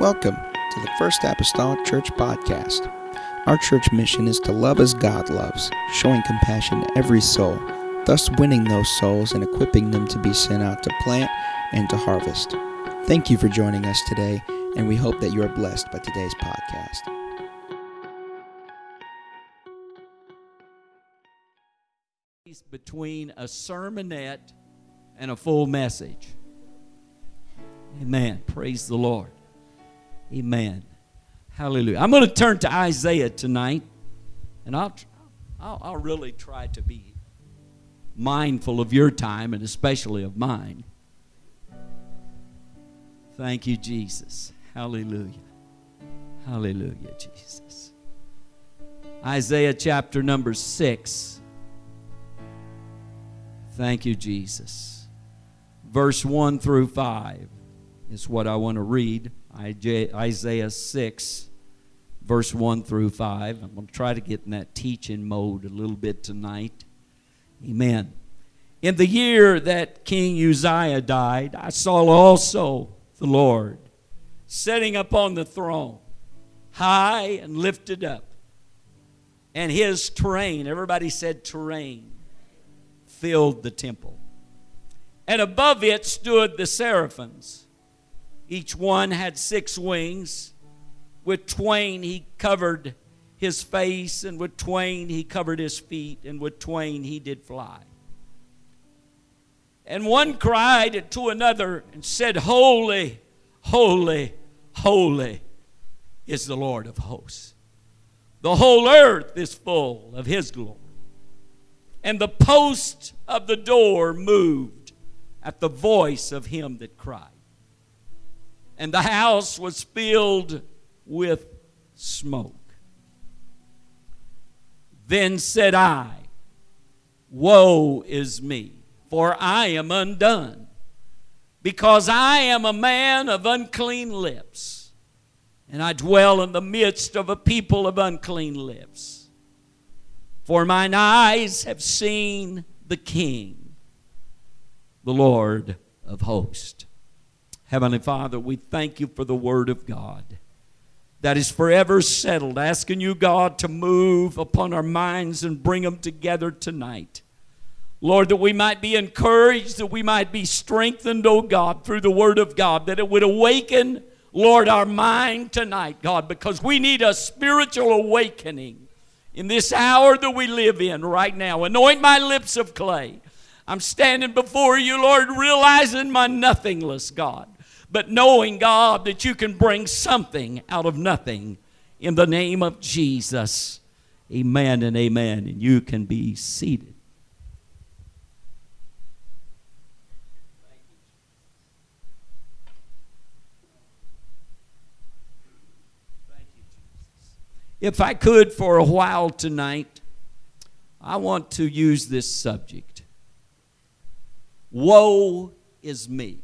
Welcome to the First Apostolic Church Podcast. Our church mission is to love as God loves, showing compassion to every soul, thus winning those souls and equipping them to be sent out to plant and to harvest. Thank you for joining us today, and we hope that you are blessed by today's podcast. Between a sermonette and a full message. Amen. Praise the Lord. Amen. Hallelujah. I'm going to turn to Isaiah tonight, and I'll, I'll, I'll really try to be mindful of your time and especially of mine. Thank you, Jesus. Hallelujah. Hallelujah, Jesus. Isaiah chapter number six. Thank you, Jesus. Verse 1 through 5 is what I want to read. Isaiah 6, verse 1 through 5. I'm going to try to get in that teaching mode a little bit tonight. Amen. In the year that King Uzziah died, I saw also the Lord sitting upon the throne, high and lifted up. And his train, everybody said train, filled the temple. And above it stood the seraphims. Each one had six wings. With twain he covered his face, and with twain he covered his feet, and with twain he did fly. And one cried to another and said, Holy, holy, holy is the Lord of hosts. The whole earth is full of his glory. And the post of the door moved at the voice of him that cried and the house was filled with smoke. Then said I, Woe is me, for I am undone, because I am a man of unclean lips, and I dwell in the midst of a people of unclean lips. For mine eyes have seen the King, the Lord of hosts. Heavenly Father, we thank you for the Word of God that is forever settled, asking you, God, to move upon our minds and bring them together tonight. Lord, that we might be encouraged, that we might be strengthened, oh God, through the Word of God, that it would awaken, Lord, our mind tonight, God, because we need a spiritual awakening in this hour that we live in right now. Anoint my lips of clay. I'm standing before you, Lord, realizing my nothingness, God but knowing, God, that you can bring something out of nothing in the name of Jesus. Amen and amen. And you can be seated. If I could for a while tonight, I want to use this subject. Woe is me.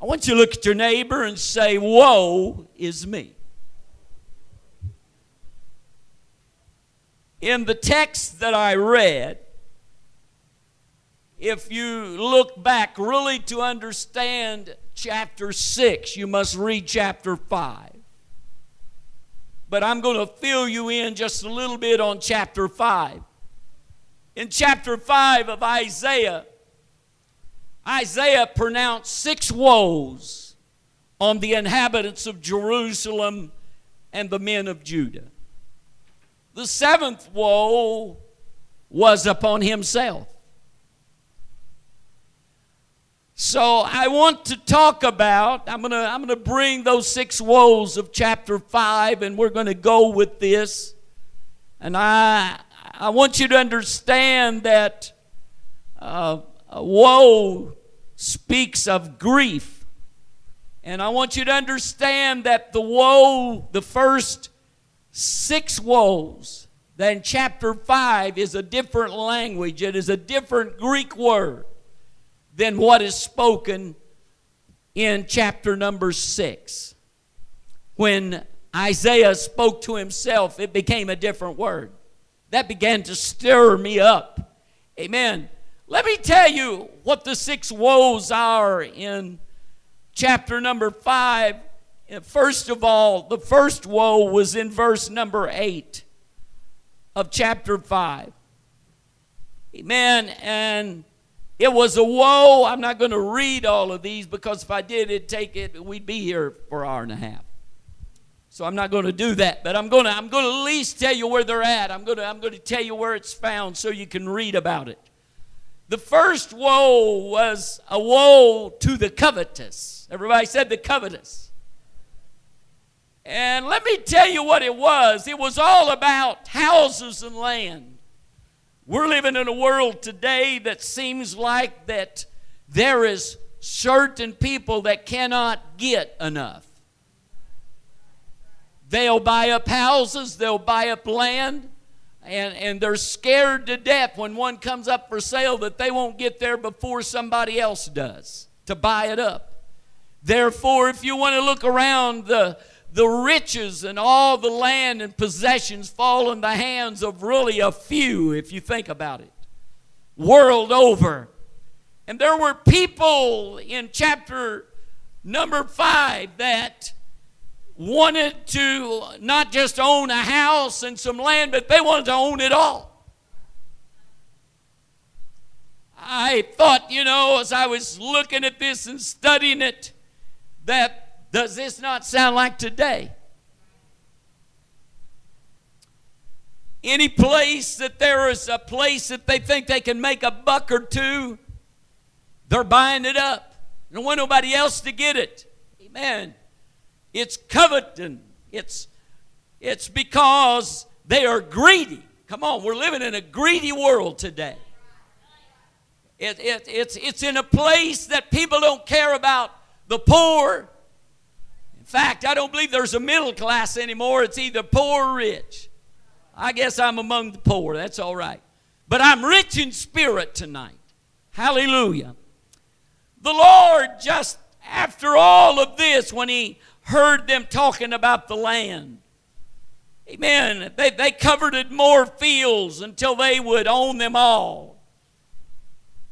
I want you to look at your neighbor and say, Woe is me. In the text that I read, if you look back really to understand chapter 6, you must read chapter 5. But I'm going to fill you in just a little bit on chapter 5. In chapter 5 of Isaiah, Isaiah pronounced six woes on the inhabitants of Jerusalem and the men of Judah. The seventh woe was upon himself. So I want to talk about, I'm going to I'm going to bring those six woes of chapter 5 and we're going to go with this. And I I want you to understand that uh, woe speaks of grief. And I want you to understand that the woe, the first six woes, then chapter 5 is a different language. It is a different Greek word than what is spoken in chapter number 6. When Isaiah spoke to himself, it became a different word. That began to stir me up. Amen. Let me tell you what the six woes are in chapter number 5, first of all, the first woe was in verse number 8 of chapter 5. Amen. And it was a woe. I'm not going to read all of these because if I did, it'd take it, we'd be here for an hour and a half. So I'm not going to do that, but I'm going to I'm going to at least tell you where they're at. I'm going to I'm going to tell you where it's found so you can read about it. The first woe was a woe to the covetous. Everybody said the covetous. And let me tell you what it was. It was all about houses and land. We're living in a world today that seems like that there is certain people that cannot get enough. They'll buy up houses, they'll buy up land, and, and they're scared to death when one comes up for sale that they won't get there before somebody else does to buy it up. Therefore, if you want to look around, the, the riches and all the land and possessions fall in the hands of really a few, if you think about it, world over. And there were people in chapter number five that wanted to not just own a house and some land, but they wanted to own it all. I thought, you know, as I was looking at this and studying it, that does this not sound like today? Any place that there is a place that they think they can make a buck or two, they're buying it up. They don't want nobody else to get it. Amen. It's coveting. It's, it's because they are greedy. Come on, we're living in a greedy world today. It, it, it's, it's in a place that people don't care about the poor. In fact, I don't believe there's a middle class anymore. It's either poor or rich. I guess I'm among the poor. That's all right. But I'm rich in spirit tonight. Hallelujah. The Lord, just after all of this, when He heard them talking about the land. Amen. They, they coveted more fields until they would own them all.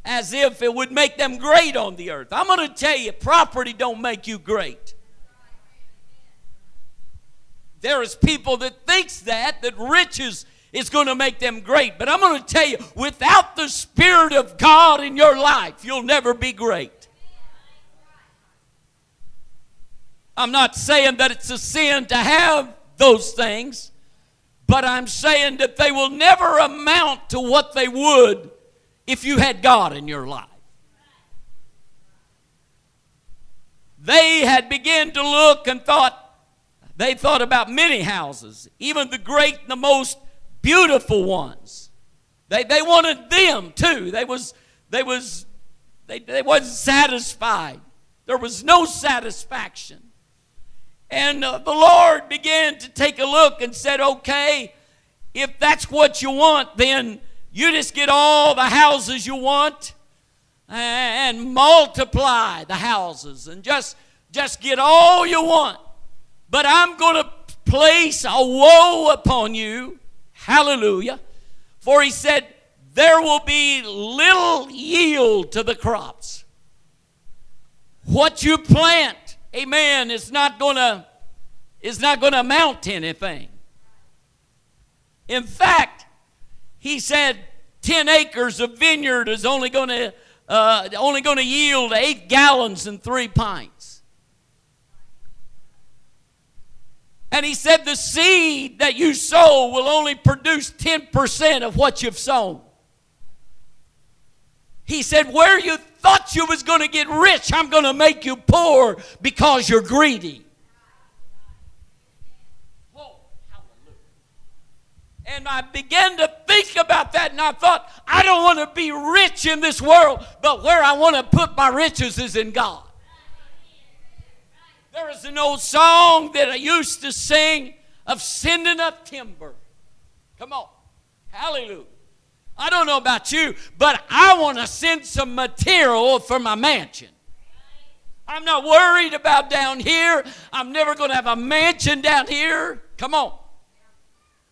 As if it would make them great on the earth. I'm going to tell you, property don't make you great. There is people that thinks that, that riches is going to make them great. But I'm going to tell you, without the Spirit of God in your life, you'll never be great. I'm not saying that it's a sin to have those things, but I'm saying that they will never amount to what they would if you had God in your life. They had begun to look and thought, they thought about many houses, even the great and the most beautiful ones. They, they wanted them too. They was, they was, they, they wasn't satisfied. There was no satisfaction. And uh, the Lord began to take a look and said, okay, if that's what you want, then you just get all the houses you want and multiply the houses and just, just get all you want. But I'm going to place a woe upon you. Hallelujah. For he said, there will be little yield to the crops. What you plant amen, is not gonna is not gonna amount to anything. In fact, he said 10 acres of vineyard is only gonna uh, only gonna yield eight gallons and three pints. And he said the seed that you sow will only produce 10% of what you've sown. He said, Where you thought you was going to get rich, I'm going to make you poor because you're greedy. And I began to think about that, and I thought, I don't want to be rich in this world, but where I want to put my riches is in God. There is an old song that I used to sing of sending up timber. Come on. Hallelujah. I don't know about you, but I want to send some material for my mansion. I'm not worried about down here. I'm never going to have a mansion down here. Come on.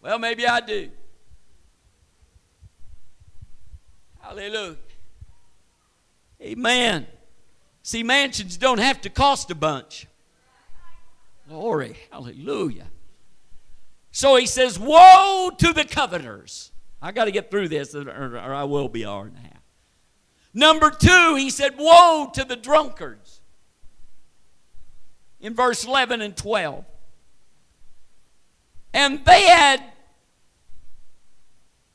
Well, maybe I do. Hallelujah. Amen. See, mansions don't have to cost a bunch. Glory, hallelujah. So he says, Woe to the coveters. I got to get through this, or, or I will be an hour and a half. Number two, he said, Woe to the drunkards. In verse 11 and 12. And they had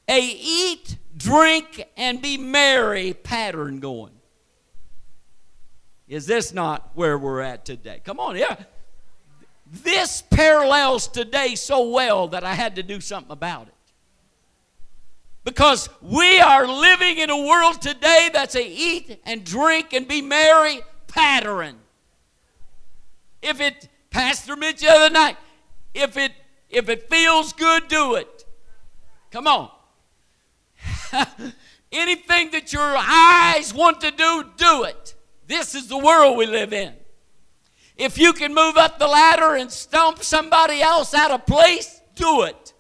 a eat, drink, and be merry pattern going. Is this not where we're at today? Come on, yeah. This parallels today so well that I had to do something about it. Because we are living in a world today that's a eat and drink and be merry pattern. If it, Pastor Mitch the other night, if it if it feels good, do it. Come on. Anything that your eyes want to do, do it. This is the world we live in. If you can move up the ladder and stomp somebody else out of place, do it.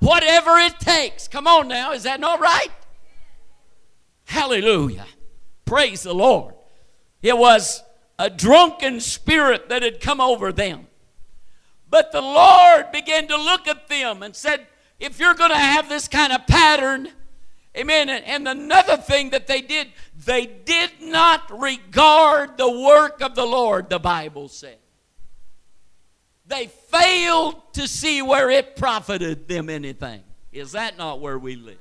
Whatever it takes. Come on now, is that not right? Hallelujah. Praise the Lord. It was a drunken spirit that had come over them. But the Lord began to look at them and said, if you're going to have this kind of pattern, amen. And another thing that they did, they did not regard the work of the Lord, the Bible said. They failed to see where it profited them anything. Is that not where we live?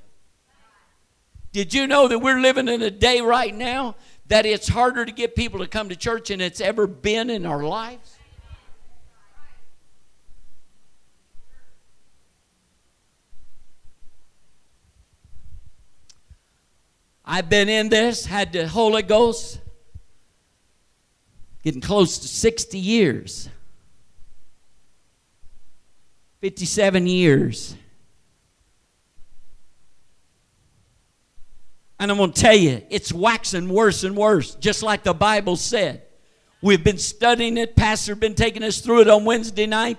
Did you know that we're living in a day right now that it's harder to get people to come to church than it's ever been in our lives? I've been in this, had the Holy Ghost, getting close to 60 years. 57 years. And I'm going to tell you, it's waxing worse and worse, just like the Bible said. We've been studying it. Pastor been taking us through it on Wednesday night.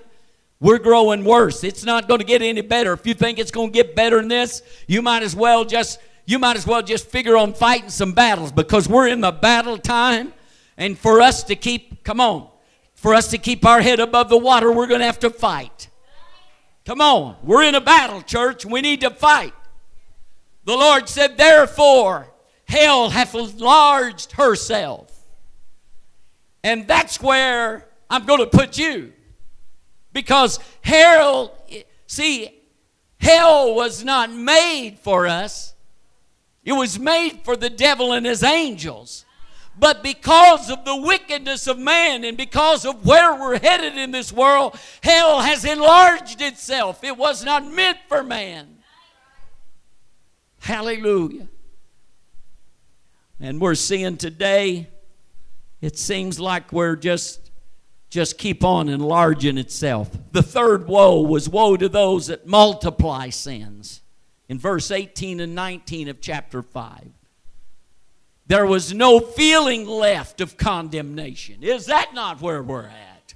We're growing worse. It's not going to get any better. If you think it's going to get better than this, you might as well just you might as well just figure on fighting some battles because we're in the battle time. And for us to keep, come on, for us to keep our head above the water, we're going to have to fight. Come on, we're in a battle, church. We need to fight. The Lord said, Therefore, hell hath enlarged herself. And that's where I'm going to put you. Because hell, see, hell was not made for us, it was made for the devil and his angels. But because of the wickedness of man and because of where we're headed in this world, hell has enlarged itself. It was not meant for man. Hallelujah. And we're seeing today, it seems like we're just just keep on enlarging itself. The third woe was woe to those that multiply sins in verse 18 and 19 of chapter 5. There was no feeling left of condemnation. Is that not where we're at?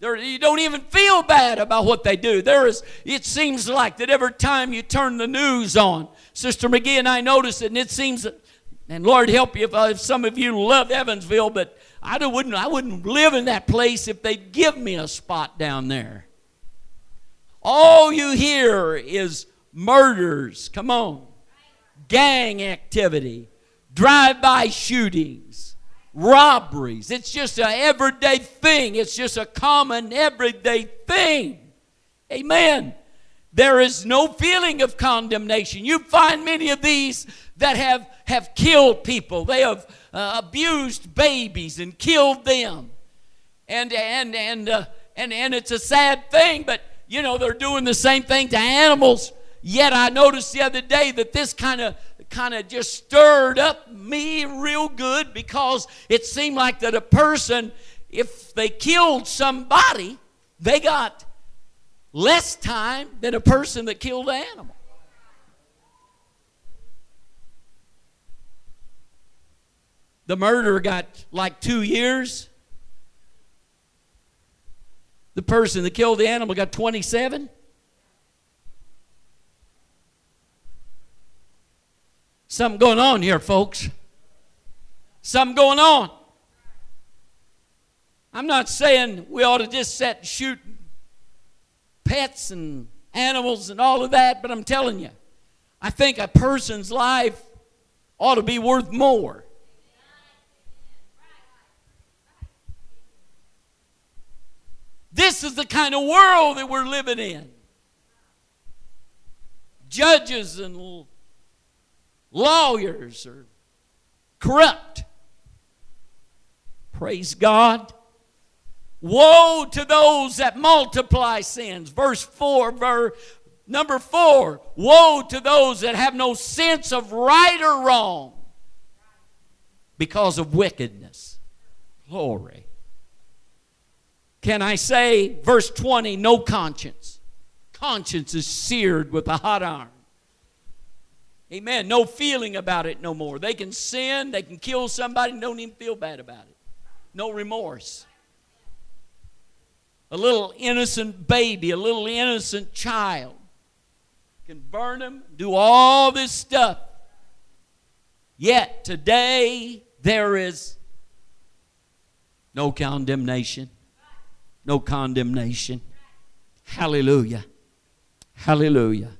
There, you don't even feel bad about what they do. There is, it seems like that every time you turn the news on, Sister McGee and I notice it, and it seems, and Lord help you if, uh, if some of you love Evansville, but I wouldn't, I wouldn't live in that place if they'd give me a spot down there. All you hear is murders, come on, gang activity, drive by shootings, robberies. It's just an everyday thing, it's just a common everyday thing. Amen. There is no feeling of condemnation. You find many of these that have, have killed people. They have uh, abused babies and killed them. And, and, and, uh, and, and it's a sad thing, but you know, they're doing the same thing to animals Yet I noticed the other day that this kind of kind of just stirred up me real good because it seemed like that a person if they killed somebody, they got less time than a person that killed an animal. The murderer got like two years. The person that killed the animal got 27. Something going on here, folks. Something going on. I'm not saying we ought to just sit and shoot pets and animals and all of that, but I'm telling you, I think a person's life ought to be worth more. This is the kind of world that we're living in. Judges and lawyers are corrupt. Praise God. Woe to those that multiply sins. Verse 4, verse number 4. Woe to those that have no sense of right or wrong because of wickedness. Glory. Can I say, verse 20, no conscience? Conscience is seared with a hot iron. Amen. No feeling about it no more. They can sin, they can kill somebody, don't even feel bad about it. No remorse a little innocent baby, a little innocent child, can burn them, do all this stuff. Yet today there is no condemnation. No condemnation. Hallelujah. Hallelujah.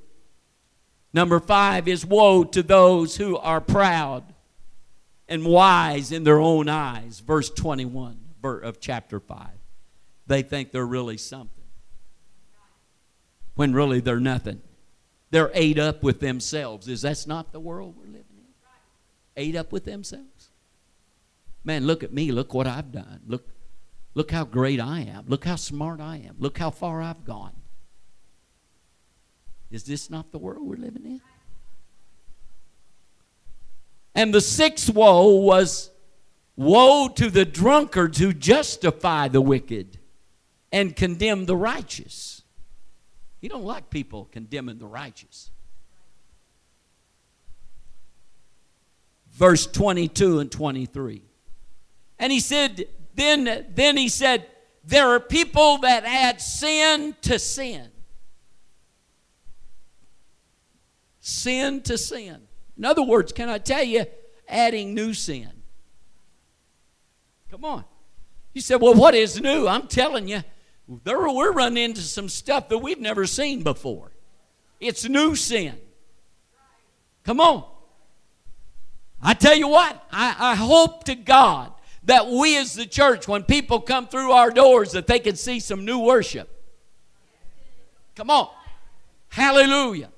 Number five is woe to those who are proud and wise in their own eyes. Verse 21 of chapter 5 they think they're really something. When really they're nothing. They're ate up with themselves. Is that not the world we're living in? Ate up with themselves? Man, look at me. Look what I've done. Look, look how great I am. Look how smart I am. Look how far I've gone. Is this not the world we're living in? And the sixth woe was woe to the drunkards who justify the wicked and condemn the righteous. He don't like people condemning the righteous. Verse 22 and 23. And he said, then, then he said, there are people that add sin to sin. Sin to sin. In other words, can I tell you, adding new sin? Come on. You said, well, what is new? I'm telling you, there, we're running into some stuff that we've never seen before. It's new sin. Come on. I tell you what, I, I hope to God that we as the church, when people come through our doors, that they can see some new worship. Come on. Hallelujah.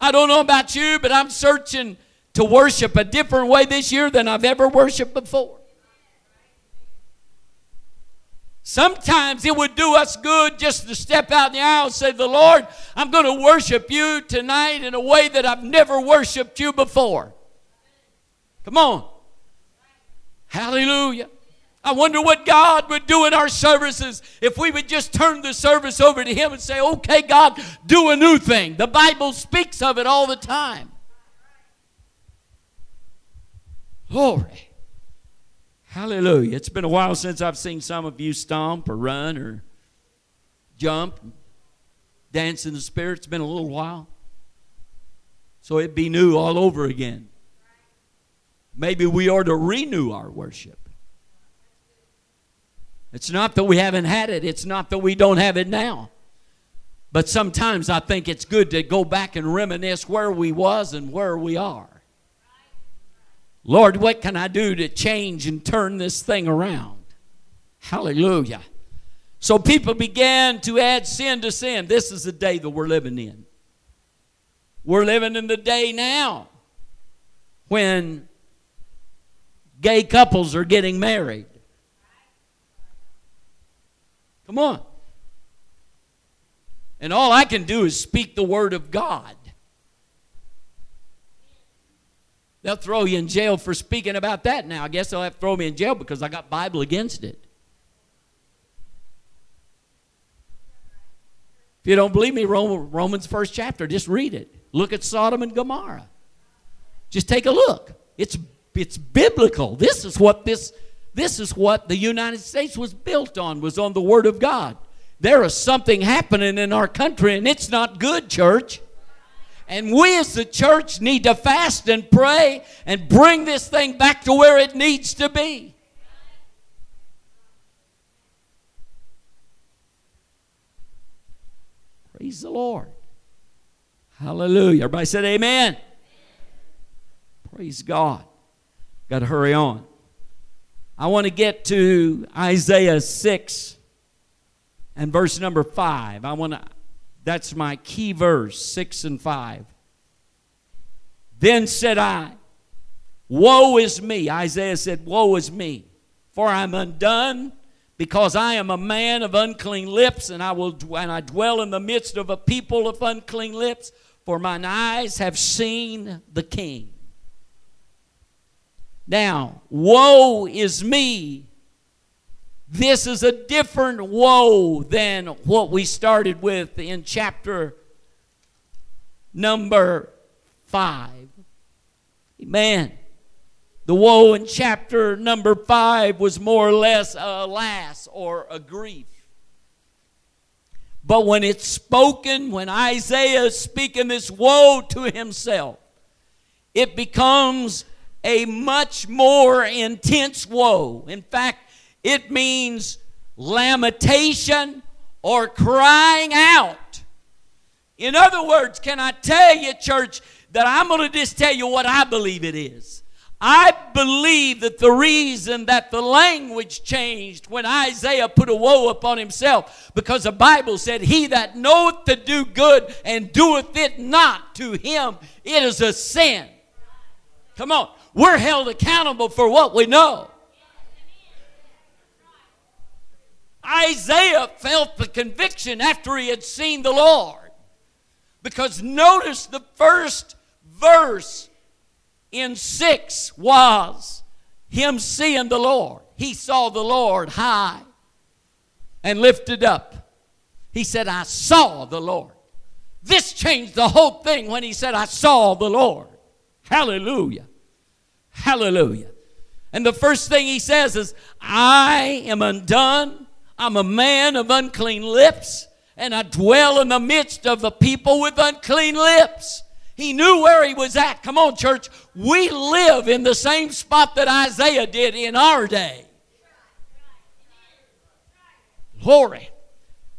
I don't know about you, but I'm searching to worship a different way this year than I've ever worshiped before. Sometimes it would do us good just to step out in the aisle and say, The Lord, I'm going to worship you tonight in a way that I've never worshiped you before. Come on. Hallelujah. I wonder what God would do in our services if we would just turn the service over to Him and say, Okay, God, do a new thing. The Bible speaks of it all the time. Glory. Hallelujah. It's been a while since I've seen some of you stomp or run or jump, dance in the Spirit. It's been a little while. So it'd be new all over again. Maybe we are to renew our worship. It's not that we haven't had it, it's not that we don't have it now. But sometimes I think it's good to go back and reminisce where we was and where we are. Lord, what can I do to change and turn this thing around? Hallelujah. So people began to add sin to sin. This is the day that we're living in. We're living in the day now when gay couples are getting married. Come on. And all I can do is speak the word of God. They'll throw you in jail for speaking about that now. I guess they'll have to throw me in jail because I got Bible against it. If you don't believe me, Romans first chapter, just read it. Look at Sodom and Gomorrah. Just take a look. It's it's biblical. This is what this this is what the United States was built on, was on the Word of God. There is something happening in our country, and it's not good, church. And we as the church need to fast and pray and bring this thing back to where it needs to be. Praise the Lord. Hallelujah. Everybody said amen. Praise God. Got to hurry on. I want to get to Isaiah 6 and verse number 5. I want to that's my key verse, 6 and 5. Then said I, Woe is me. Isaiah said, Woe is me, for I'm undone because I am a man of unclean lips, and I will and I dwell in the midst of a people of unclean lips, for mine eyes have seen the King. Now, woe is me. This is a different woe than what we started with in chapter number five. Amen. The woe in chapter number five was more or less a alas or a grief. But when it's spoken, when Isaiah is speaking this woe to himself, it becomes a much more intense woe. In fact, it means lamentation or crying out. In other words, can I tell you, church, that I'm going to just tell you what I believe it is. I believe that the reason that the language changed when Isaiah put a woe upon himself, because the Bible said, He that knoweth to do good and doeth it not to him, it is a sin. Come on, we're held accountable for what we know. Isaiah felt the conviction after he had seen the Lord. Because notice the first verse in 6 was him seeing the Lord. He saw the Lord high and lifted up. He said, I saw the Lord. This changed the whole thing when he said, I saw the Lord. Hallelujah. Hallelujah. And the first thing he says is, I am undone. I'm a man of unclean lips, and I dwell in the midst of the people with unclean lips. He knew where he was at. Come on, church. We live in the same spot that Isaiah did in our day. Glory.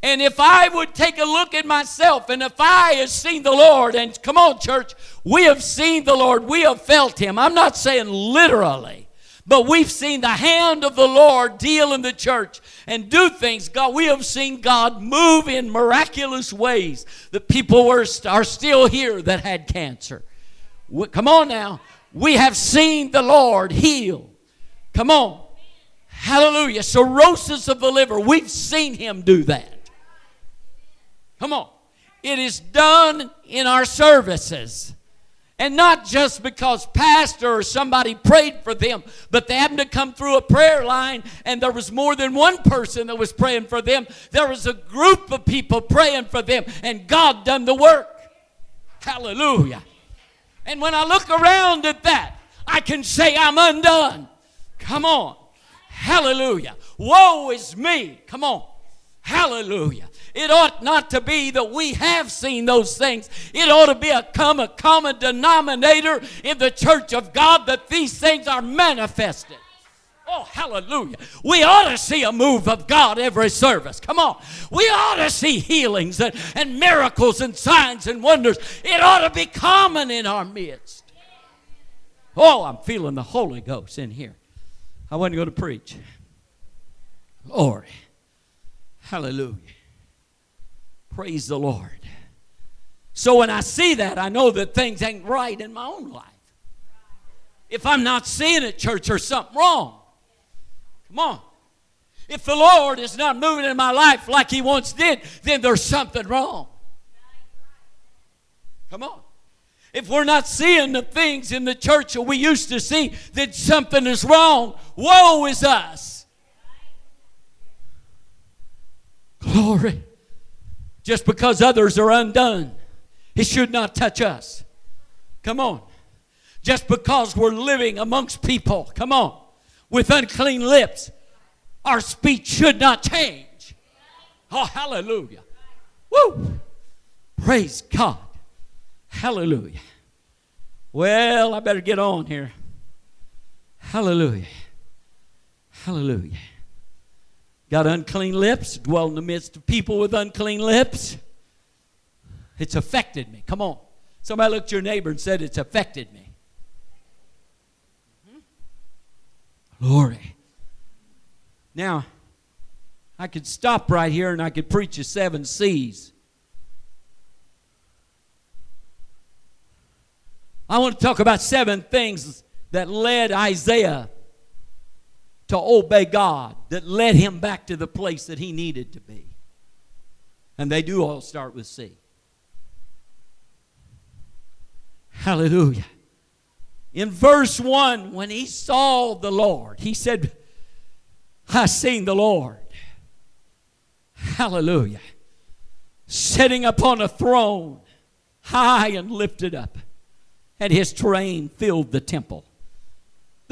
And if I would take a look at myself, and if I have seen the Lord, and come on, church, we have seen the Lord, we have felt Him. I'm not saying literally, but we've seen the hand of the Lord deal in the church and do things. God, we have seen God move in miraculous ways. The people were, are still here that had cancer. We, come on now. We have seen the Lord heal. Come on. Hallelujah. Cirrhosis of the liver. We've seen him do that. Come on. It is done in our services. And not just because pastor or somebody prayed for them, but they happened to come through a prayer line and there was more than one person that was praying for them. There was a group of people praying for them and God done the work. Hallelujah. And when I look around at that, I can say I'm undone. Come on. Hallelujah. Woe is me. Come on. Hallelujah. It ought not to be that we have seen those things. It ought to be a common, denominator in the church of God that these things are manifested. Oh, hallelujah. We ought to see a move of God every service. Come on. We ought to see healings and, and miracles and signs and wonders. It ought to be common in our midst. Oh, I'm feeling the Holy Ghost in here. I wasn't going to preach. Glory. Hallelujah. Praise the Lord. So when I see that, I know that things ain't right in my own life. If I'm not seeing it, church, there's something wrong. Come on. If the Lord is not moving in my life like He once did, then there's something wrong. Come on. If we're not seeing the things in the church that we used to see, then something is wrong. Woe is us. Glory just because others are undone. It should not touch us. Come on. Just because we're living amongst people, come on, with unclean lips, our speech should not change. Oh, hallelujah. Woo! Praise God. Hallelujah. Well, I better get on here. Hallelujah. Hallelujah. Got unclean lips, dwell in the midst of people with unclean lips. It's affected me. Come on. Somebody looked at your neighbor and said, It's affected me. Glory. Now, I could stop right here and I could preach the seven C's. I want to talk about seven things that led Isaiah to obey God, that led him back to the place that he needed to be. And they do all start with C. Hallelujah. In verse 1, when he saw the Lord, he said, I seen the Lord. Hallelujah. Sitting upon a throne, high and lifted up, and his train filled the temple.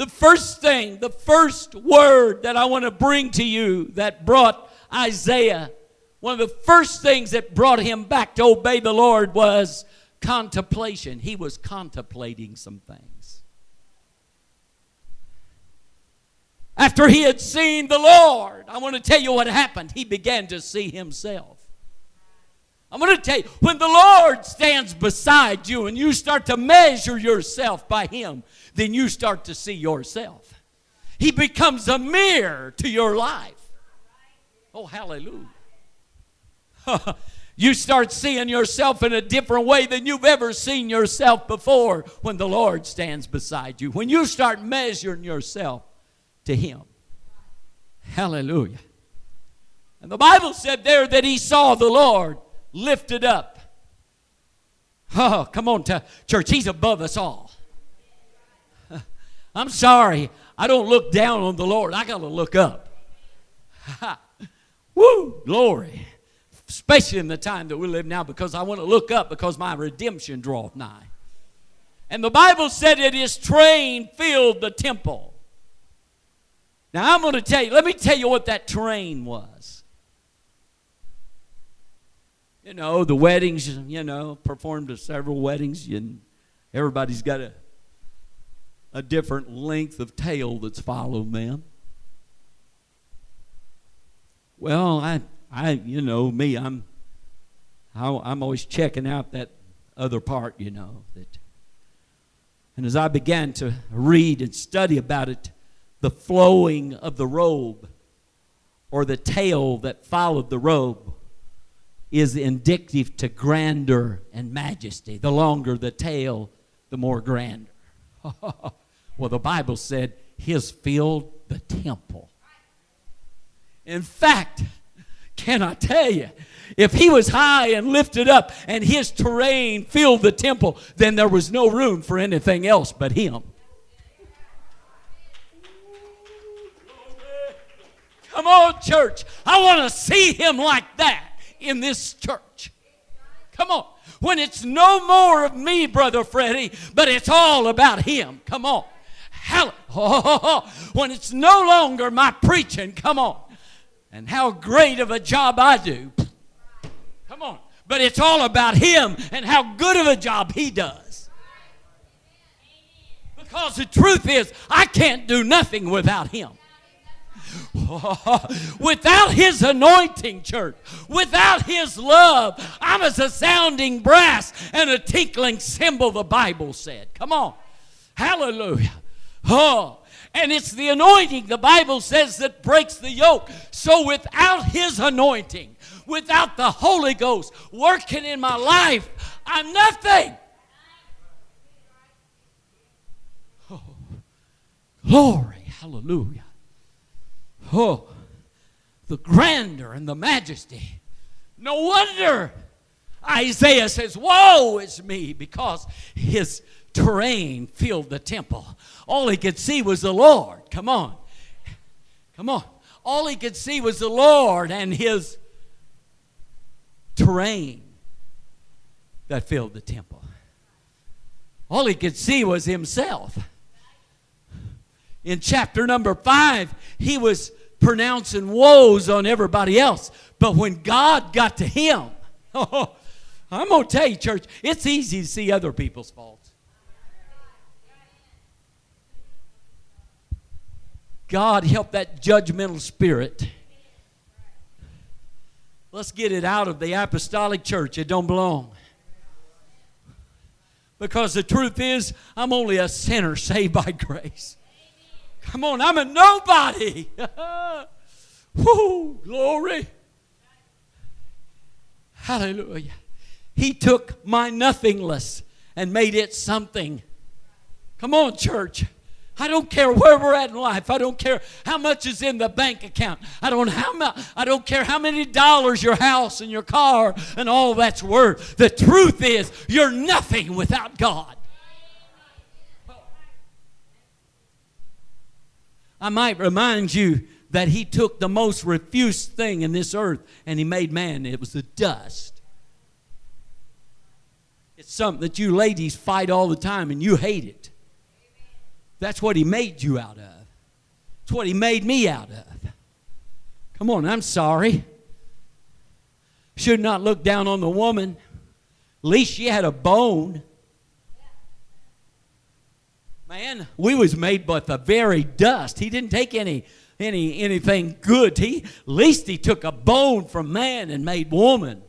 The first thing, the first word that I want to bring to you that brought Isaiah, one of the first things that brought him back to obey the Lord was contemplation. He was contemplating some things. After he had seen the Lord, I want to tell you what happened. He began to see himself. I'm going to tell you, when the Lord stands beside you and you start to measure yourself by Him, then you start to see yourself. He becomes a mirror to your life. Oh, hallelujah. you start seeing yourself in a different way than you've ever seen yourself before when the Lord stands beside you. When you start measuring yourself to Him. Hallelujah. And the Bible said there that He saw the Lord lifted up. Oh, come on, to church. He's above us all. I'm sorry. I don't look down on the Lord. I got to look up. Woo, glory especially in the time that we live now, because I want to look up because my redemption draweth nigh. And the Bible said that his train filled the temple. Now I'm going to tell you, let me tell you what that train was. You know, the weddings, you know, performed at several weddings, and everybody's got a, a different length of tail that's followed them. Well, I I, you know, me, I'm, I'm always checking out that other part, you know. That, and as I began to read and study about it, the flowing of the robe or the tail that followed the robe is indicative to grandeur and majesty. The longer the tail, the more grandeur. well, the Bible said his filled the temple. In fact, can I tell you? If he was high and lifted up and his terrain filled the temple, then there was no room for anything else but him. Come on, church. I want to see him like that in this church. Come on. When it's no more of me, Brother Freddie, but it's all about him. Come on. Hell, when it's no longer my preaching, come on and how great of a job I do. Come on. But it's all about Him and how good of a job He does. Because the truth is, I can't do nothing without Him. without His anointing, church, without His love, I'm as a sounding brass and a tinkling cymbal, the Bible said. Come on. Hallelujah. Oh, and it's the anointing, the Bible says, that breaks the yoke. So without His anointing, without the Holy Ghost working in my life, I'm nothing. Oh, glory, hallelujah. Oh, the grandeur and the majesty. No wonder Isaiah says, Woe is me, because his terrain filled the temple. All he could see was the Lord. Come on. Come on. All he could see was the Lord and his terrain that filled the temple. All he could see was himself. In chapter number five, he was pronouncing woes on everybody else. But when God got to him, oh, I'm going to tell you, church, it's easy to see other people's faults. God help that judgmental spirit. Let's get it out of the apostolic church. It don't belong. Because the truth is, I'm only a sinner saved by grace. Come on, I'm a nobody. Whoo, glory. Hallelujah. He took my nothingness and made it something. Come on, church. I don't care where we're at in life. I don't care how much is in the bank account. I don't how much, I don't care how many dollars your house and your car and all that's worth. The truth is you're nothing without God. I might remind you that he took the most refused thing in this earth and he made man. It was the dust. It's something that you ladies fight all the time and you hate it. That's what He made you out of. It's what He made me out of. Come on, I'm sorry. Should not look down on the woman. At least she had a bone. Man, we was made but the very dust. He didn't take any any anything good. He at least he took a bone from man and made woman.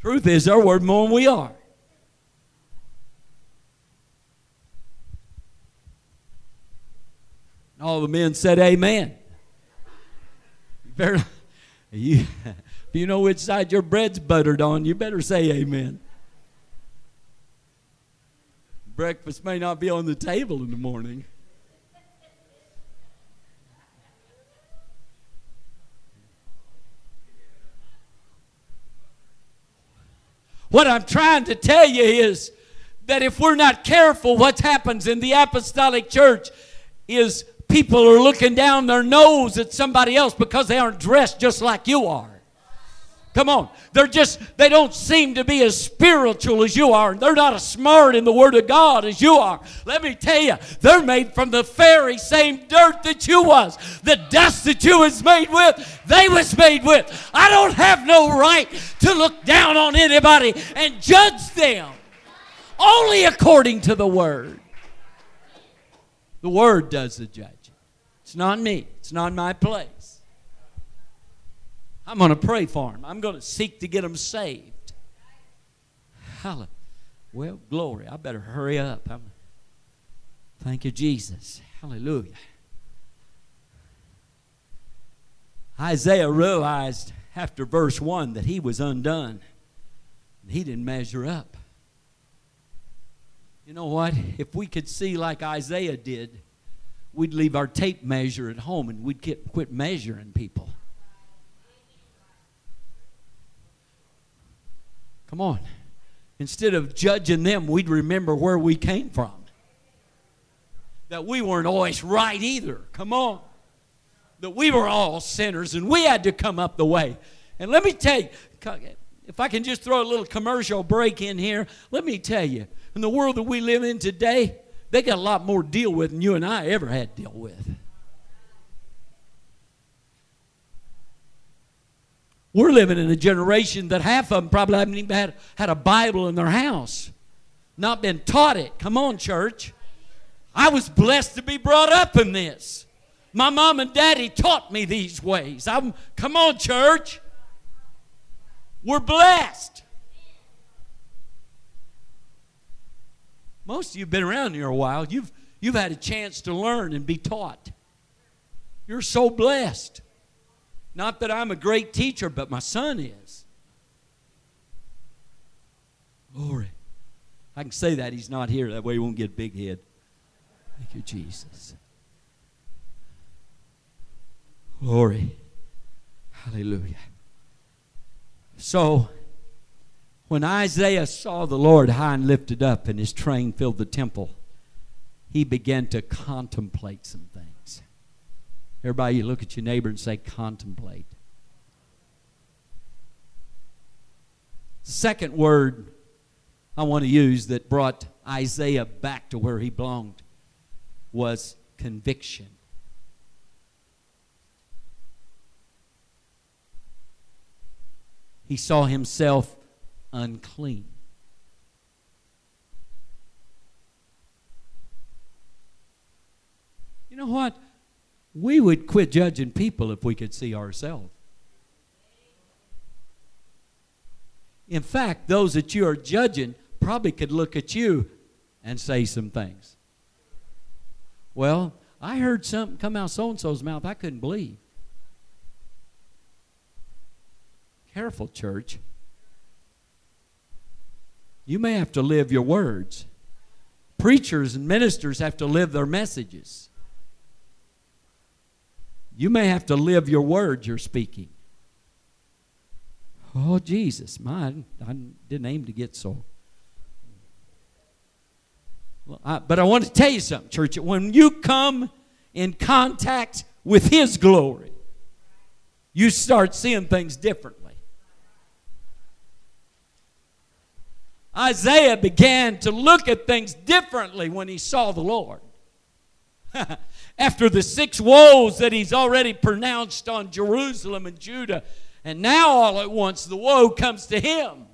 Truth is, they're worth more than we are. All the men said, Amen. You better, you, if you know which side your bread's buttered on, you better say Amen. Breakfast may not be on the table in the morning. What I'm trying to tell you is that if we're not careful, what happens in the apostolic church is people are looking down their nose at somebody else because they aren't dressed just like you are. Come on. They're just, they don't seem to be as spiritual as you are. They're not as smart in the Word of God as you are. Let me tell you, they're made from the very same dirt that you was. The dust that you was made with, they was made with. I don't have no right to look down on anybody and judge them. Only according to the Word. The Word does the judging. It's not me. It's not my place. I'm going to pray for them. I'm going to seek to get them saved. Hallelujah. Well, glory. I better hurry up. I'm, thank you, Jesus. Hallelujah. Isaiah realized after verse 1 that he was undone. He didn't measure up. You know what? If we could see like Isaiah did, we'd leave our tape measure at home and we'd get, quit measuring people. Come on. Instead of judging them, we'd remember where we came from. That we weren't always right either. Come on. That we were all sinners and we had to come up the way. And let me tell you, if I can just throw a little commercial break in here, let me tell you, in the world that we live in today, they got a lot more to deal with than you and I ever had to deal with. We're living in a generation that half of them probably haven't even had, had a Bible in their house, not been taught it. Come on, church. I was blessed to be brought up in this. My mom and daddy taught me these ways. I'm, come on, church. We're blessed. Most of you have been around here a while. You've, you've had a chance to learn and be taught. You're so blessed. Not that I'm a great teacher, but my son is. Glory. I can say that he's not here. That way he won't get big head. Thank you, Jesus. Glory. Hallelujah. So, when Isaiah saw the Lord high and lifted up and his train filled the temple, he began to contemplate some things. Everybody, you look at your neighbor and say, contemplate. Second word I want to use that brought Isaiah back to where he belonged was conviction. he saw himself unclean. You know what? We would quit judging people if we could see ourselves. In fact, those that you are judging probably could look at you and say some things. Well, I heard something come out so and so's mouth I couldn't believe. Careful, church. You may have to live your words. Preachers and ministers have to live their messages. You may have to live your words you're speaking. Oh, Jesus, my, I didn't aim to get so. Well, I, but I want to tell you something, church. When you come in contact with His glory, you start seeing things differently. Isaiah began to look at things differently when he saw the Lord. After the six woes that he's already pronounced on Jerusalem and Judah, and now all at once the woe comes to him.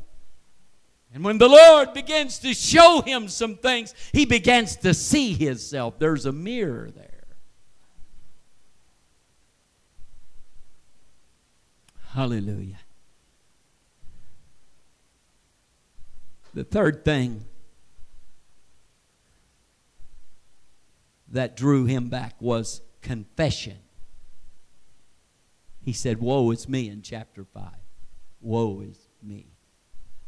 And when the Lord begins to show him some things, he begins to see himself. There's a mirror there. Hallelujah. The third thing that drew him back was confession. He said, Woe is me in chapter 5. Woe is me.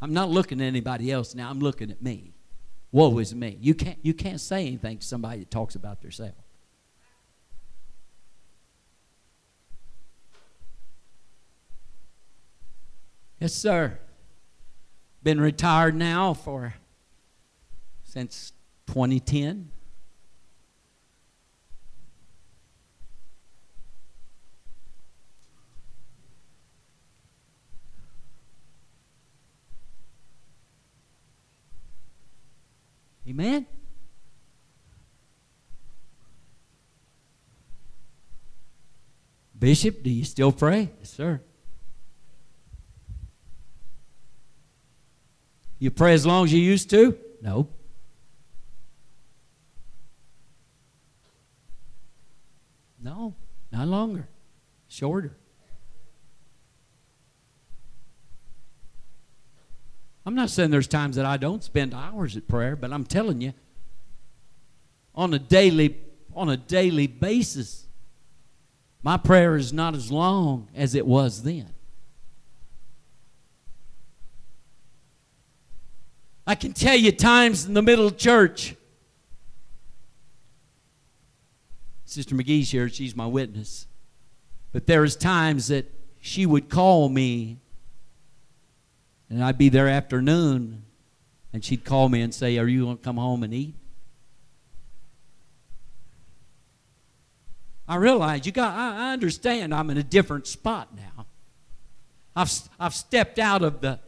I'm not looking at anybody else now, I'm looking at me. Woe is me. You can't, you can't say anything to somebody that talks about themselves. Yes, sir. Been retired now for since 2010. Amen? Bishop, do you still pray? Yes, sir. You pray as long as you used to? No. No, not longer. Shorter. I'm not saying there's times that I don't spend hours at prayer, but I'm telling you, on a daily on a daily basis, my prayer is not as long as it was then. I can tell you times in the middle of church. Sister McGee's here, she's my witness. But there's times that she would call me and I'd be there afternoon and she'd call me and say, Are you going to come home and eat? I realize you got I, I understand I'm in a different spot now. I've I've stepped out of the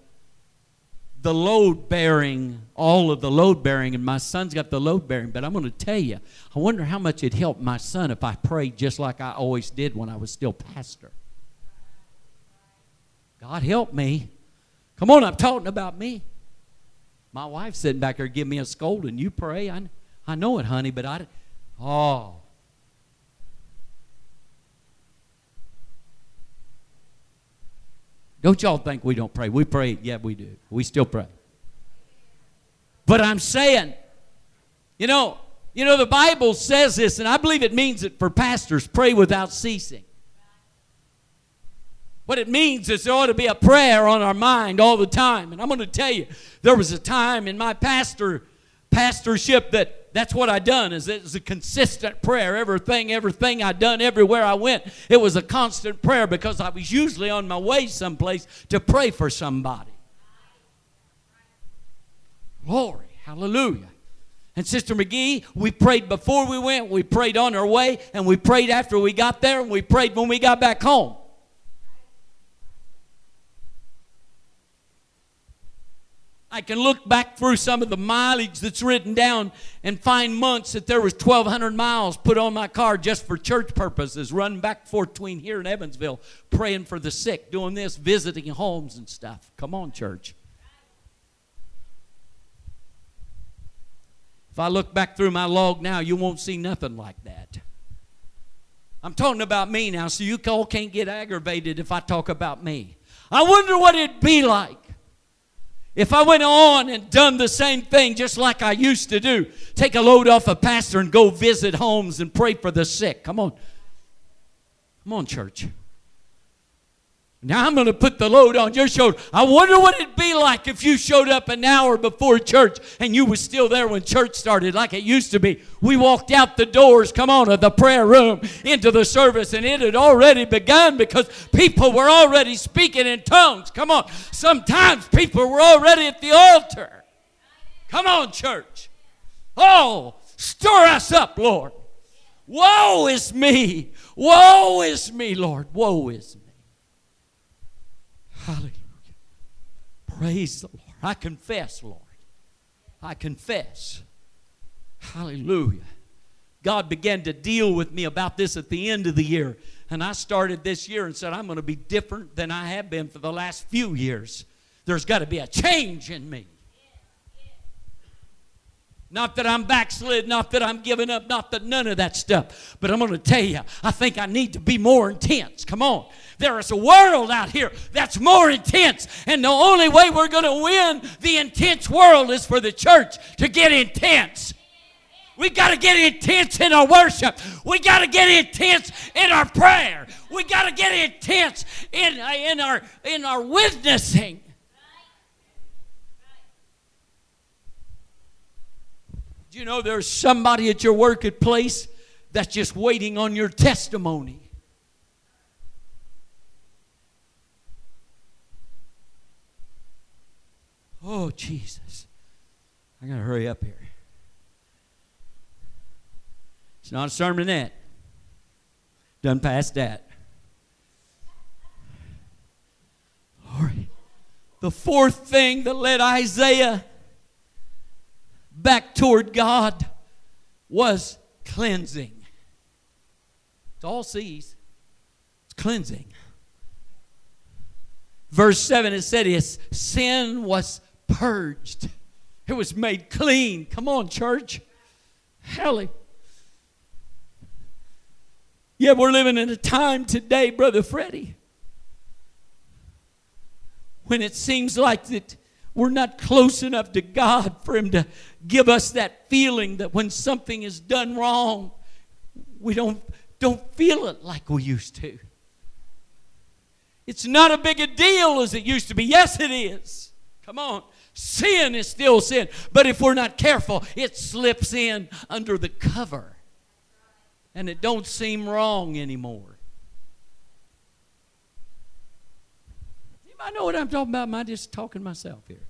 the load bearing, all of the load bearing, and my son's got the load bearing. But I'm going to tell you, I wonder how much it helped my son if I prayed just like I always did when I was still pastor. God help me. Come on, I'm talking about me. My wife's sitting back there giving me a scolding. You pray. I, I know it, honey, but I. Oh. Don't y'all think we don't pray? We pray. Yeah, we do. We still pray. But I'm saying, you know, you know, the Bible says this, and I believe it means it for pastors pray without ceasing. What it means is there ought to be a prayer on our mind all the time. And I'm going to tell you, there was a time in my pastor pastorship that that's what I done is it was a consistent prayer. Everything, everything I done everywhere I went, it was a constant prayer because I was usually on my way someplace to pray for somebody. Glory, hallelujah. And Sister McGee, we prayed before we went, we prayed on our way, and we prayed after we got there, and we prayed when we got back home. I can look back through some of the mileage that's written down and find months that there was 1,200 miles put on my car just for church purposes, running back and forth between here and Evansville, praying for the sick, doing this, visiting homes and stuff. Come on, church. If I look back through my log now, you won't see nothing like that. I'm talking about me now, so you all can't get aggravated if I talk about me. I wonder what it'd be like if I went on and done the same thing just like I used to do. Take a load off a pastor and go visit homes and pray for the sick. Come on. Come on, church. Now I'm going to put the load on your shoulder. I wonder what it'd be like if you showed up an hour before church and you were still there when church started like it used to be. We walked out the doors, come on, of the prayer room into the service and it had already begun because people were already speaking in tongues. Come on. Sometimes people were already at the altar. Come on, church. Oh, stir us up, Lord. Woe is me. Woe is me, Lord. Woe is me. Hallelujah. Praise the Lord. I confess, Lord. I confess. Hallelujah. God began to deal with me about this at the end of the year. And I started this year and said, I'm going to be different than I have been for the last few years. There's got to be a change in me. Not that I'm backslid, not that I'm giving up, not that none of that stuff. But I'm going to tell you, I think I need to be more intense. Come on. There is a world out here that's more intense. And the only way we're going to win the intense world is for the church to get intense. We got to get intense in our worship. We got to get intense in our prayer. We got to get intense in, in, our, in our witnessing. Do you know there's somebody at your workplace that's just waiting on your testimony? Oh, Jesus. I got to hurry up here. It's not a sermon sermonette. Done past that. All right. The fourth thing that led Isaiah back toward God was cleansing. It's all C's. It's cleansing. Verse 7 it said his sin was purged. It was made clean. Come on, church. Hallelujah. Yeah, we're living in a time today, Brother Freddie, when it seems like that we're not close enough to God for Him to give us that feeling that when something is done wrong, we don't, don't feel it like we used to. It's not a big a deal as it used to be. Yes, it is. Come on. Sin is still sin. But if we're not careful, it slips in under the cover. And it don't seem wrong anymore. I know what I'm talking about. Am I just talking myself here?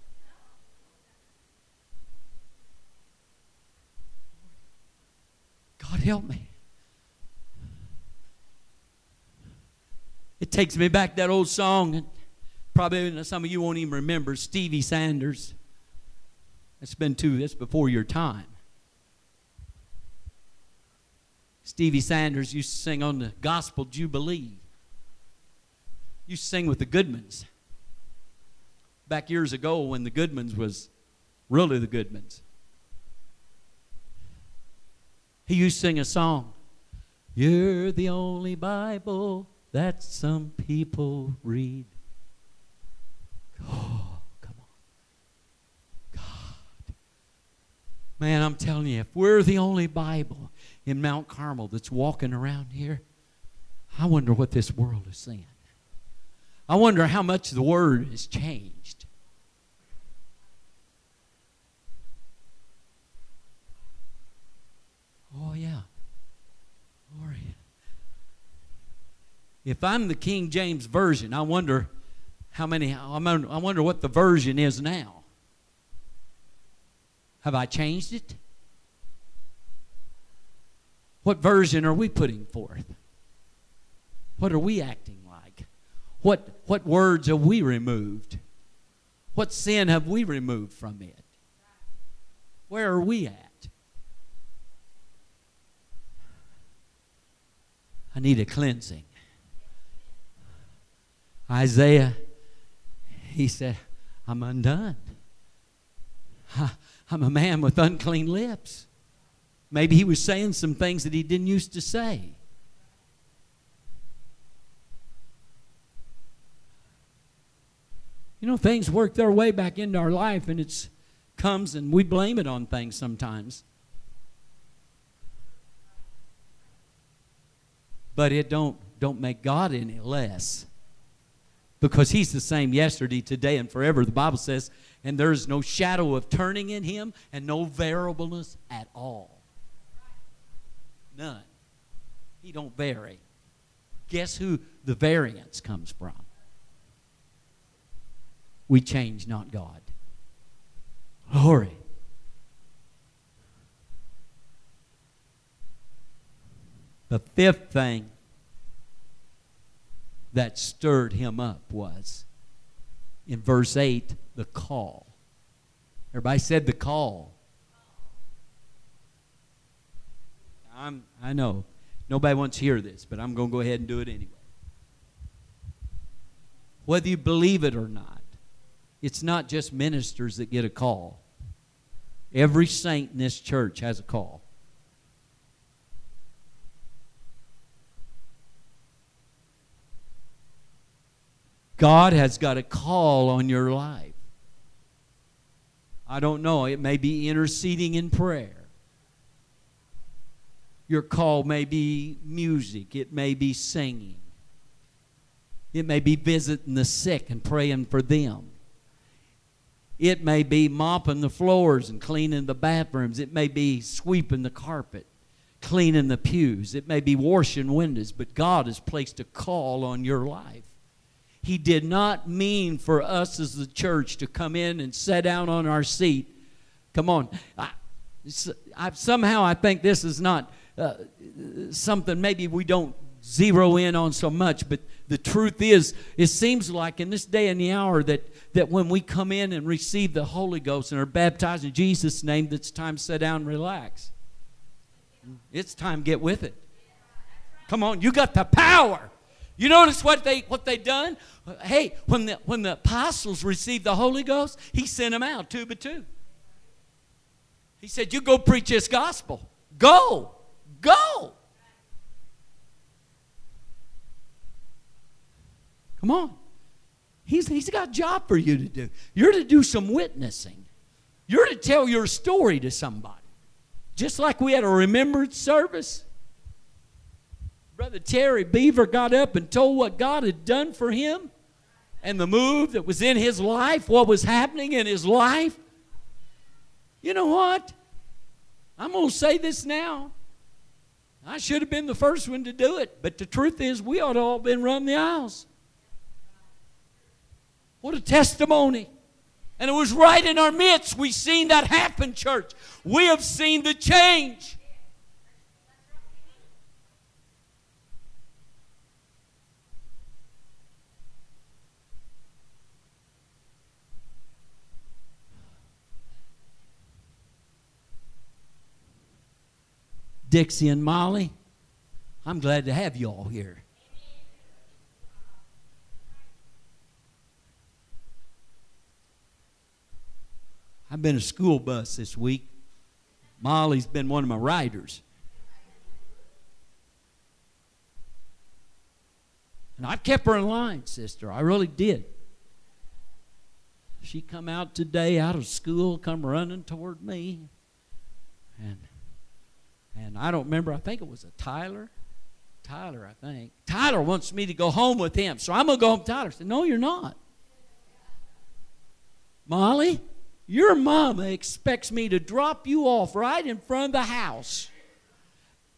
God help me. It takes me back that old song, probably some of you won't even remember Stevie Sanders. That's been too, that's before your time. Stevie Sanders used to sing on the Gospel Jubilee. To sing with the Goodmans back years ago when the Goodmans was really the Goodmans. He used to sing a song. You're the only Bible that some people read. Oh, come on. God. Man, I'm telling you, if we're the only Bible in Mount Carmel that's walking around here, I wonder what this world is saying. I wonder how much the Word has changed. Oh, yeah. All right. If I'm the King James Version, I wonder how many, I wonder what the version is now. Have I changed it? What version are we putting forth? What are we acting like? What, what words have we removed? What sin have we removed from it? Where are we at? I need a cleansing. Isaiah, he said, I'm undone. I'm a man with unclean lips. Maybe he was saying some things that he didn't used to say. You know, things work their way back into our life and it comes and we blame it on things sometimes. But it don't don't make God any less. Because he's the same yesterday, today, and forever. The Bible says, and there is no shadow of turning in him and no variableness at all. None. He don't vary. Guess who the variance comes from? We change, not God. Glory. The fifth thing that stirred him up was in verse 8 the call. Everybody said the call. I'm, I know nobody wants to hear this, but I'm going to go ahead and do it anyway. Whether you believe it or not, it's not just ministers that get a call. Every saint in this church has a call. God has got a call on your life. I don't know, it may be interceding in prayer. Your call may be music, it may be singing, it may be visiting the sick and praying for them. It may be mopping the floors and cleaning the bathrooms. It may be sweeping the carpet, cleaning the pews. It may be washing windows. But God has placed a call on your life. He did not mean for us as the church to come in and sit down on our seat. Come on. I, I, somehow I think this is not uh, something maybe we don't zero in on so much, but the truth is, it seems like in this day and the hour that, that when we come in and receive the Holy Ghost and are baptized in Jesus' name, it's time to sit down and relax. It's time to get with it. Come on, you got the power. You notice what they what they done? Hey, when the when the apostles received the Holy Ghost, he sent them out two by two. He said, "You go preach this gospel. Go, go." Come on. He's, he's got a job for you to do. You're to do some witnessing. You're to tell your story to somebody. Just like we had a remembrance service. Brother Terry Beaver got up and told what God had done for him and the move that was in his life, what was happening in his life. You know what? I'm going to say this now. I should have been the first one to do it, but the truth is, we ought to all been running the aisles. What a testimony. And it was right in our midst. We've seen that happen, church. We have seen the change. Dixie and Molly, I'm glad to have you all here. I've been a school bus this week. Molly's been one of my riders. And I've kept her in line, sister. I really did. She come out today out of school, come running toward me. And and I don't remember, I think it was a Tyler. Tyler, I think. Tyler wants me to go home with him. So I'm going to go home Tyler. I said, No, you're not. Molly, your mama expects me to drop you off right in front of the house.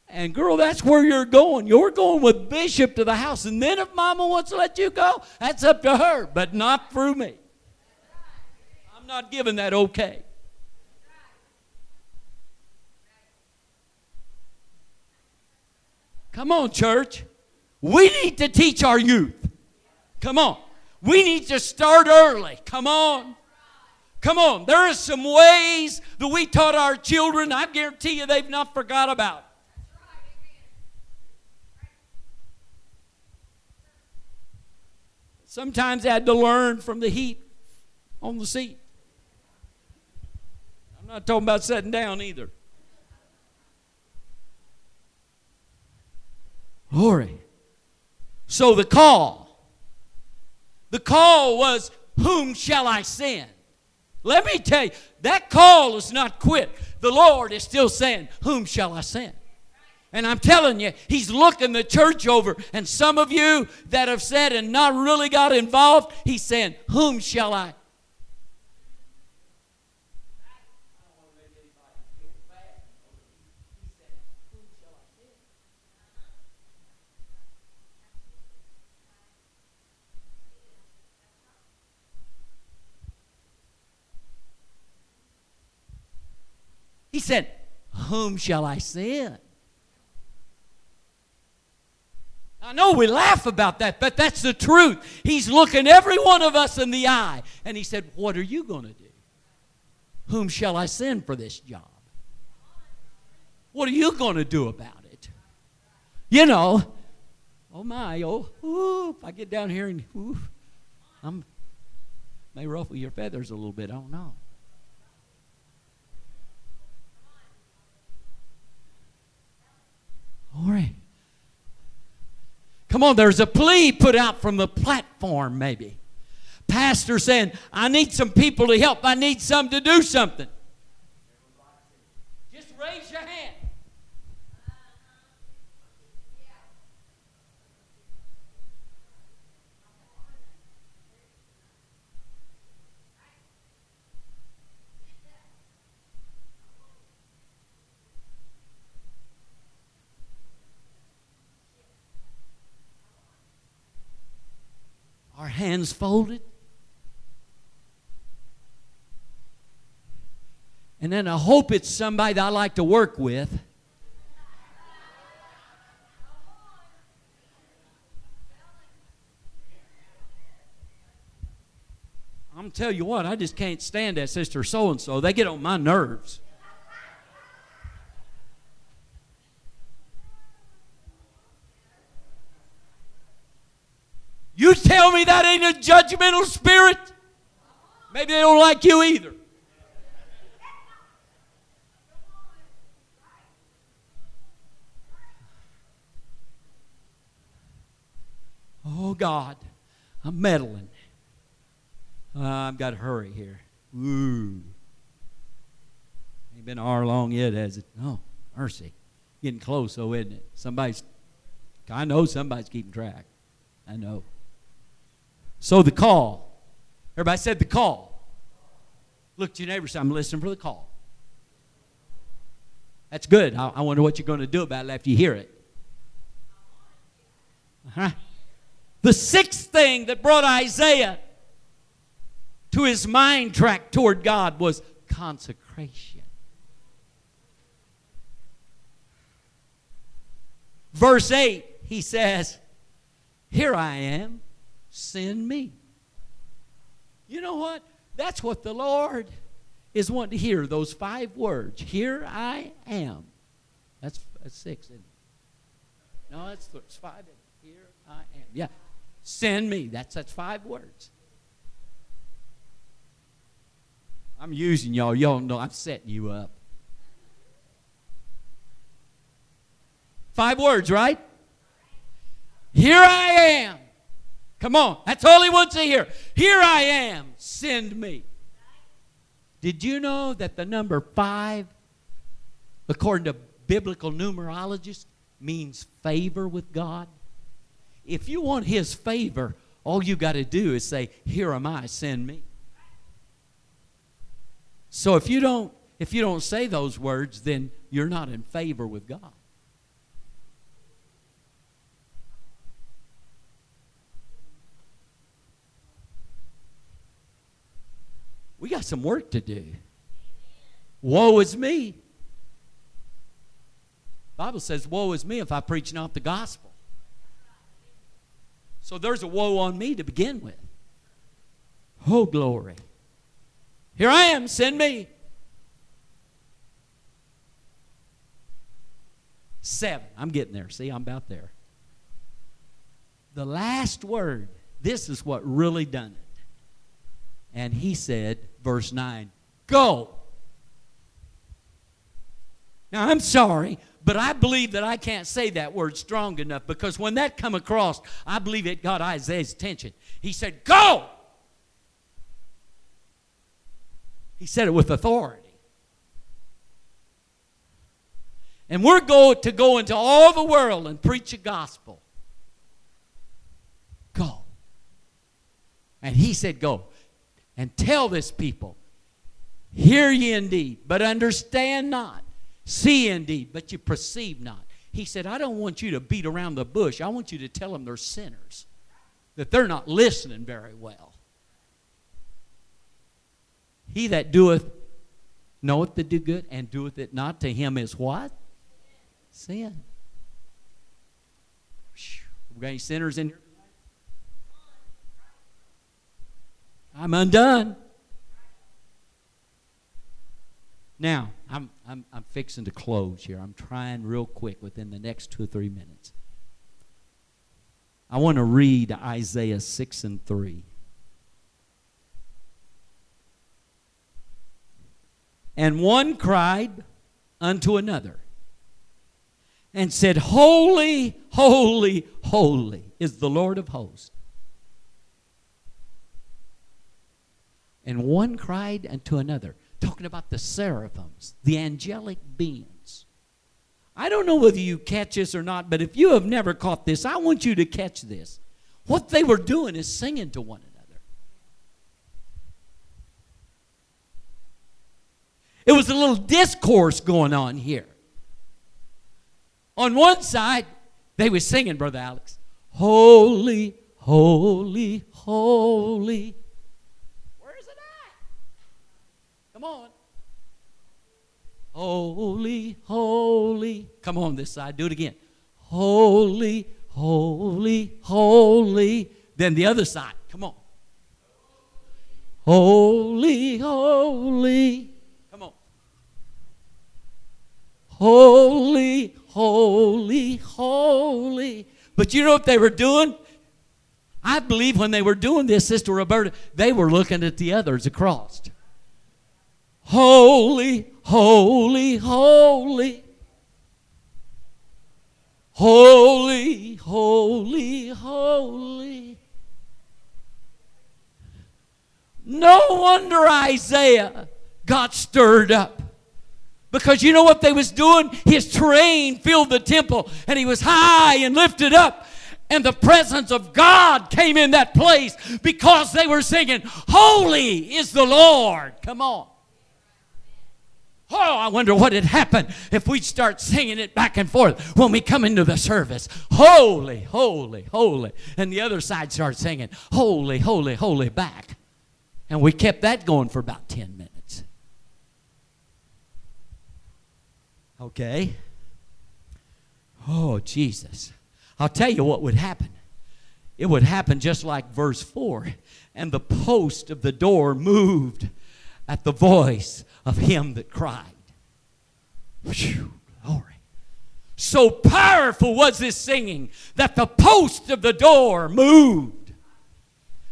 And girl, that's where you're going. You're going with Bishop to the house. And then if mama wants to let you go, that's up to her, but not through me. I'm not giving that okay. Come on, church. We need to teach our youth. Come on. We need to start early. Come on. Come on, there are some ways that we taught our children. I guarantee you they've not forgot about. Sometimes I had to learn from the heat on the seat. I'm not talking about sitting down either. Glory. So the call, the call was, Whom shall I send? Let me tell you, that call is not quit. The Lord is still saying, Whom shall I send? And I'm telling you, He's looking the church over. And some of you that have said and not really got involved, He's saying, Whom shall I He said, Whom shall I send? I know we laugh about that, but that's the truth. He's looking every one of us in the eye. And he said, What are you going to do? Whom shall I send for this job? What are you going to do about it? You know, oh my, oh, if I get down here and ooh, I'm may ruffle your feathers a little bit. I don't know. Right. Come on, there's a plea put out from the platform, maybe. Pastor saying, I need some people to help. I need some to do something. Just raise your hand. Our hands folded. And then I hope it's somebody that I like to work with. I'm tell you what, I just can't stand that sister so and so. They get on my nerves. You tell me that ain't a judgmental spirit? Maybe they don't like you either. Oh God, I'm meddling. Uh, I've got to hurry here. Ooh. Ain't been an hour long yet, has it? Oh, mercy. Getting close, though, isn't it? Somebody's, I know somebody's keeping track. I know. So the call. Everybody said the call. Look to your neighbor say, I'm listening for the call. That's good. I, I wonder what you're going to do about it after you hear it. Uh-huh. The sixth thing that brought Isaiah to his mind track toward God was consecration. Verse 8, he says, Here I am send me. You know what? That's what the Lord is wanting to hear, those five words. Here I am. That's, that's six, isn't it? No, that's, that's five. Here I am. Yeah. Send me. That's, that's five words. I'm using y'all. Y'all know I'm setting you up. Five words, right? Here I am. Come on. That's all he wants to hear. Here I am. Send me. Did you know that the number five, according to biblical numerologists, means favor with God? If you want his favor, all you got to do is say, Here am I, send me. So if you don't if you don't say those words, then you're not in favor with God. Some work to do. Woe is me. Bible says, Woe is me if I preach not the gospel. So there's a woe on me to begin with. Oh, glory. Here I am, send me. Seven. I'm getting there. See, I'm about there. The last word, this is what really done it. And he said, verse 9, go. Now, I'm sorry, but I believe that I can't say that word strong enough because when that come across, I believe it got Isaiah's attention. He said, Go! He said it with authority. And we're going to go into all the world and preach the gospel. Go. And he said, Go. And tell this people, hear ye indeed, but understand not. See indeed, but you perceive not. He said, I don't want you to beat around the bush. I want you to tell them they're sinners, that they're not listening very well. He that doeth knoweth to do good and doeth it not to him is what? Sin. We got any sinners in here? I'm undone. Now, I'm, I'm, I'm fixing to close here. I'm trying real quick within the next two or three minutes. I want to read Isaiah 6 and 3. And one cried unto another and said, Holy, holy, holy is the Lord of hosts. And one cried unto another talking about the seraphims, the angelic beings. I don't know whether you catch this or not, but if you have never caught this, I want you to catch this. What they were doing is singing to one another. It was a little discourse going on here. On one side, they were singing, Brother Alex, Holy, holy, holy Come on. Holy, holy. Come on this side. Do it again. Holy, holy, holy. Then the other side. Come on. Holy, holy. Come on. Holy, holy, holy. But you know what they were doing? I believe when they were doing this, Sister Roberta, they were looking at the others across. Holy, holy, holy. Holy, holy, holy. No wonder Isaiah got stirred up. Because you know what they was doing? His train filled the temple and he was high and lifted up. And the presence of God came in that place because they were singing, Holy is the Lord. Come on. Oh, I wonder what had happened if we'd start singing it back and forth when we come into the service. Holy, holy, holy. And the other side starts singing, Holy, holy, holy back. And we kept that going for about 10 minutes. Okay? Oh, Jesus. I'll tell you what would happen. It would happen just like verse 4. And the post of the door moved at the voice of him that cried. Whew, glory. So powerful was this singing that the post of the door moved.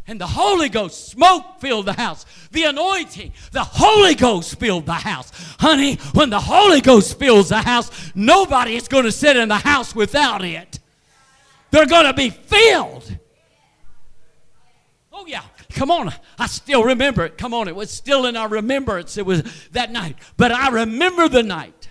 And the Holy Ghost, smoke filled the house. The anointing, the Holy Ghost filled the house. Honey, when the Holy Ghost fills the house, nobody is going to sit in the house without it. They're going to be filled. Oh, yeah. Come on. I still remember it. Come on. It was still in our remembrance. It was that night. But I remember the night.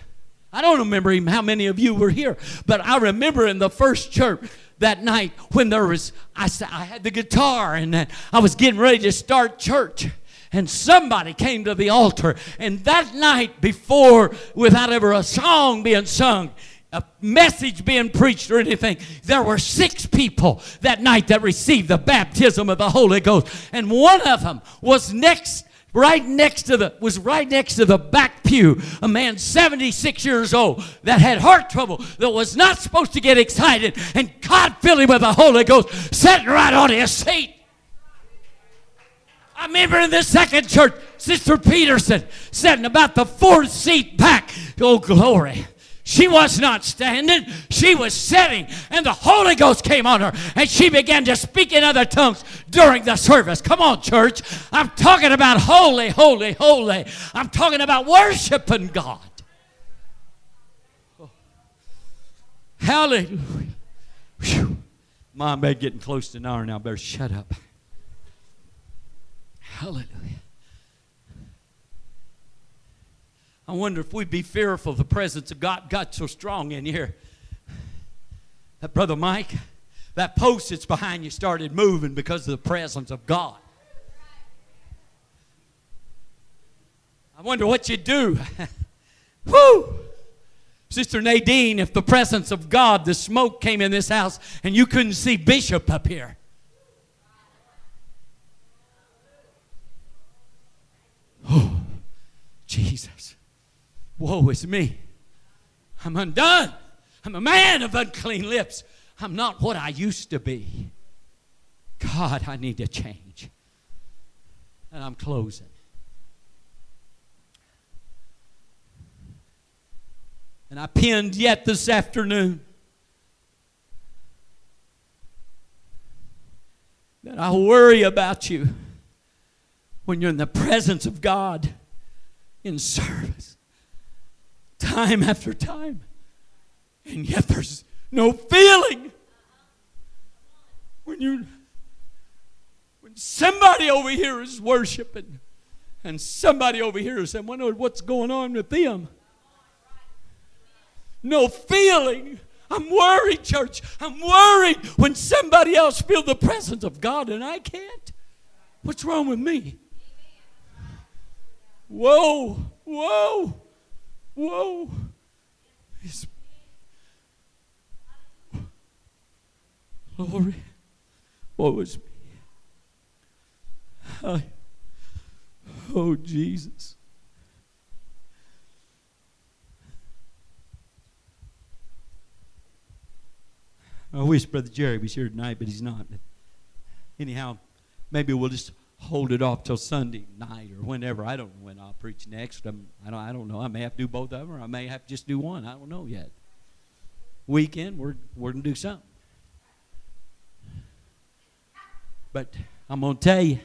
I don't remember even how many of you were here, but I remember in the first church that night when there was, I, I had the guitar and I was getting ready to start church and somebody came to the altar and that night before without ever a song being sung a message being preached or anything. There were six people that night that received the baptism of the Holy Ghost. And one of them was next right next to the was right next to the back pew a man 76 years old that had heart trouble that was not supposed to get excited and god filled him with the holy ghost sitting right on his seat I remember in the second church, Sister Peterson sitting about the fourth seat back. Oh, glory. She was not standing, she was sitting, and the Holy Ghost came on her, and she began to speak in other tongues during the service. Come on, church. I'm talking about holy, holy, holy. I'm talking about worshiping God. Hallelujah. Whew. Bed getting close to an hour now. Better shut up. Hallelujah. I wonder if we'd be fearful of the presence of God got so strong in here. That brother Mike, that post that's behind you started moving because of the presence of God. I wonder what you'd do. Whoo! Sister Nadine, if the presence of God, the smoke came in this house and you couldn't see Bishop up here. Oh, Jesus. Woe is me. I'm undone. I'm a man of unclean lips. I'm not what I used to be. God, I need to change. And I'm closing. And I pinned yet this afternoon that I worry about you when you're in the presence of God in service, time after time, and yet there's no feeling when you when somebody over here is worshiping and somebody over here is saying, "Wonder what's going on with them." No feeling. I'm worried, church. I'm worried when somebody else feels the presence of God and I can't. What's wrong with me? Whoa, whoa, whoa. It's, glory, what was me? I, oh, Jesus. I wish Brother Jerry was here tonight, but he's not. Anyhow, maybe we'll just hold it off till Sunday night or whenever. I don't know when I'll preach next. I'm, I don't. I don't know. I may have to do both of them, or I may have to just do one. I don't know yet. Weekend, we're we're gonna do something. But I'm gonna tell you,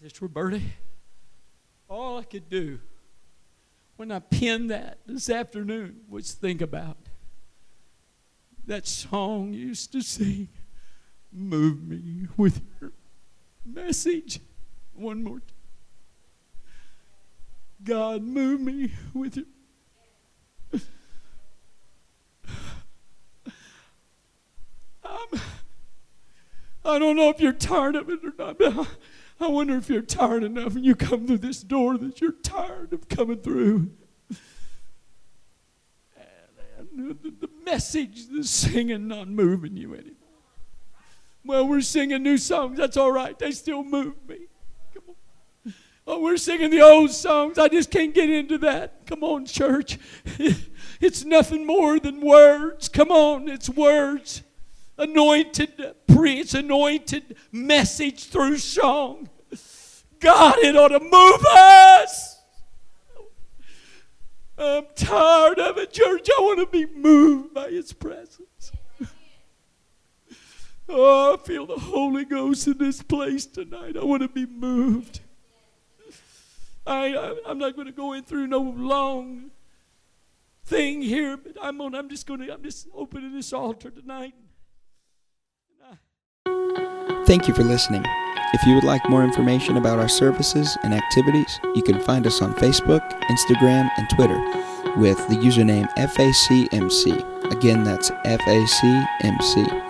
Sister Roberta, all I could do when I penned that this afternoon was think about that song you used to sing. Move me with your message. One more time. God, move me with your. I'm, I don't know if you're tired of it or not, but I wonder if you're tired enough and you come through this door that you're tired of coming through. And the, the message, the singing, not moving you anymore. Well, we're singing new songs. That's all right. They still move me. Come on. Oh, we're singing the old songs. I just can't get into that. Come on, church. It's nothing more than words. Come on, it's words. Anointed preach, anointed message through song. God, it ought to move us. I'm tired of it, church. I want to be moved by His presence. Oh, I feel the Holy Ghost in this place tonight. I want to be moved. I, I am not going to go in through no long thing here, but I'm on. I'm just going to. I'm just opening this altar tonight. Thank you for listening. If you would like more information about our services and activities, you can find us on Facebook, Instagram, and Twitter with the username FACMC. Again, that's FACMC.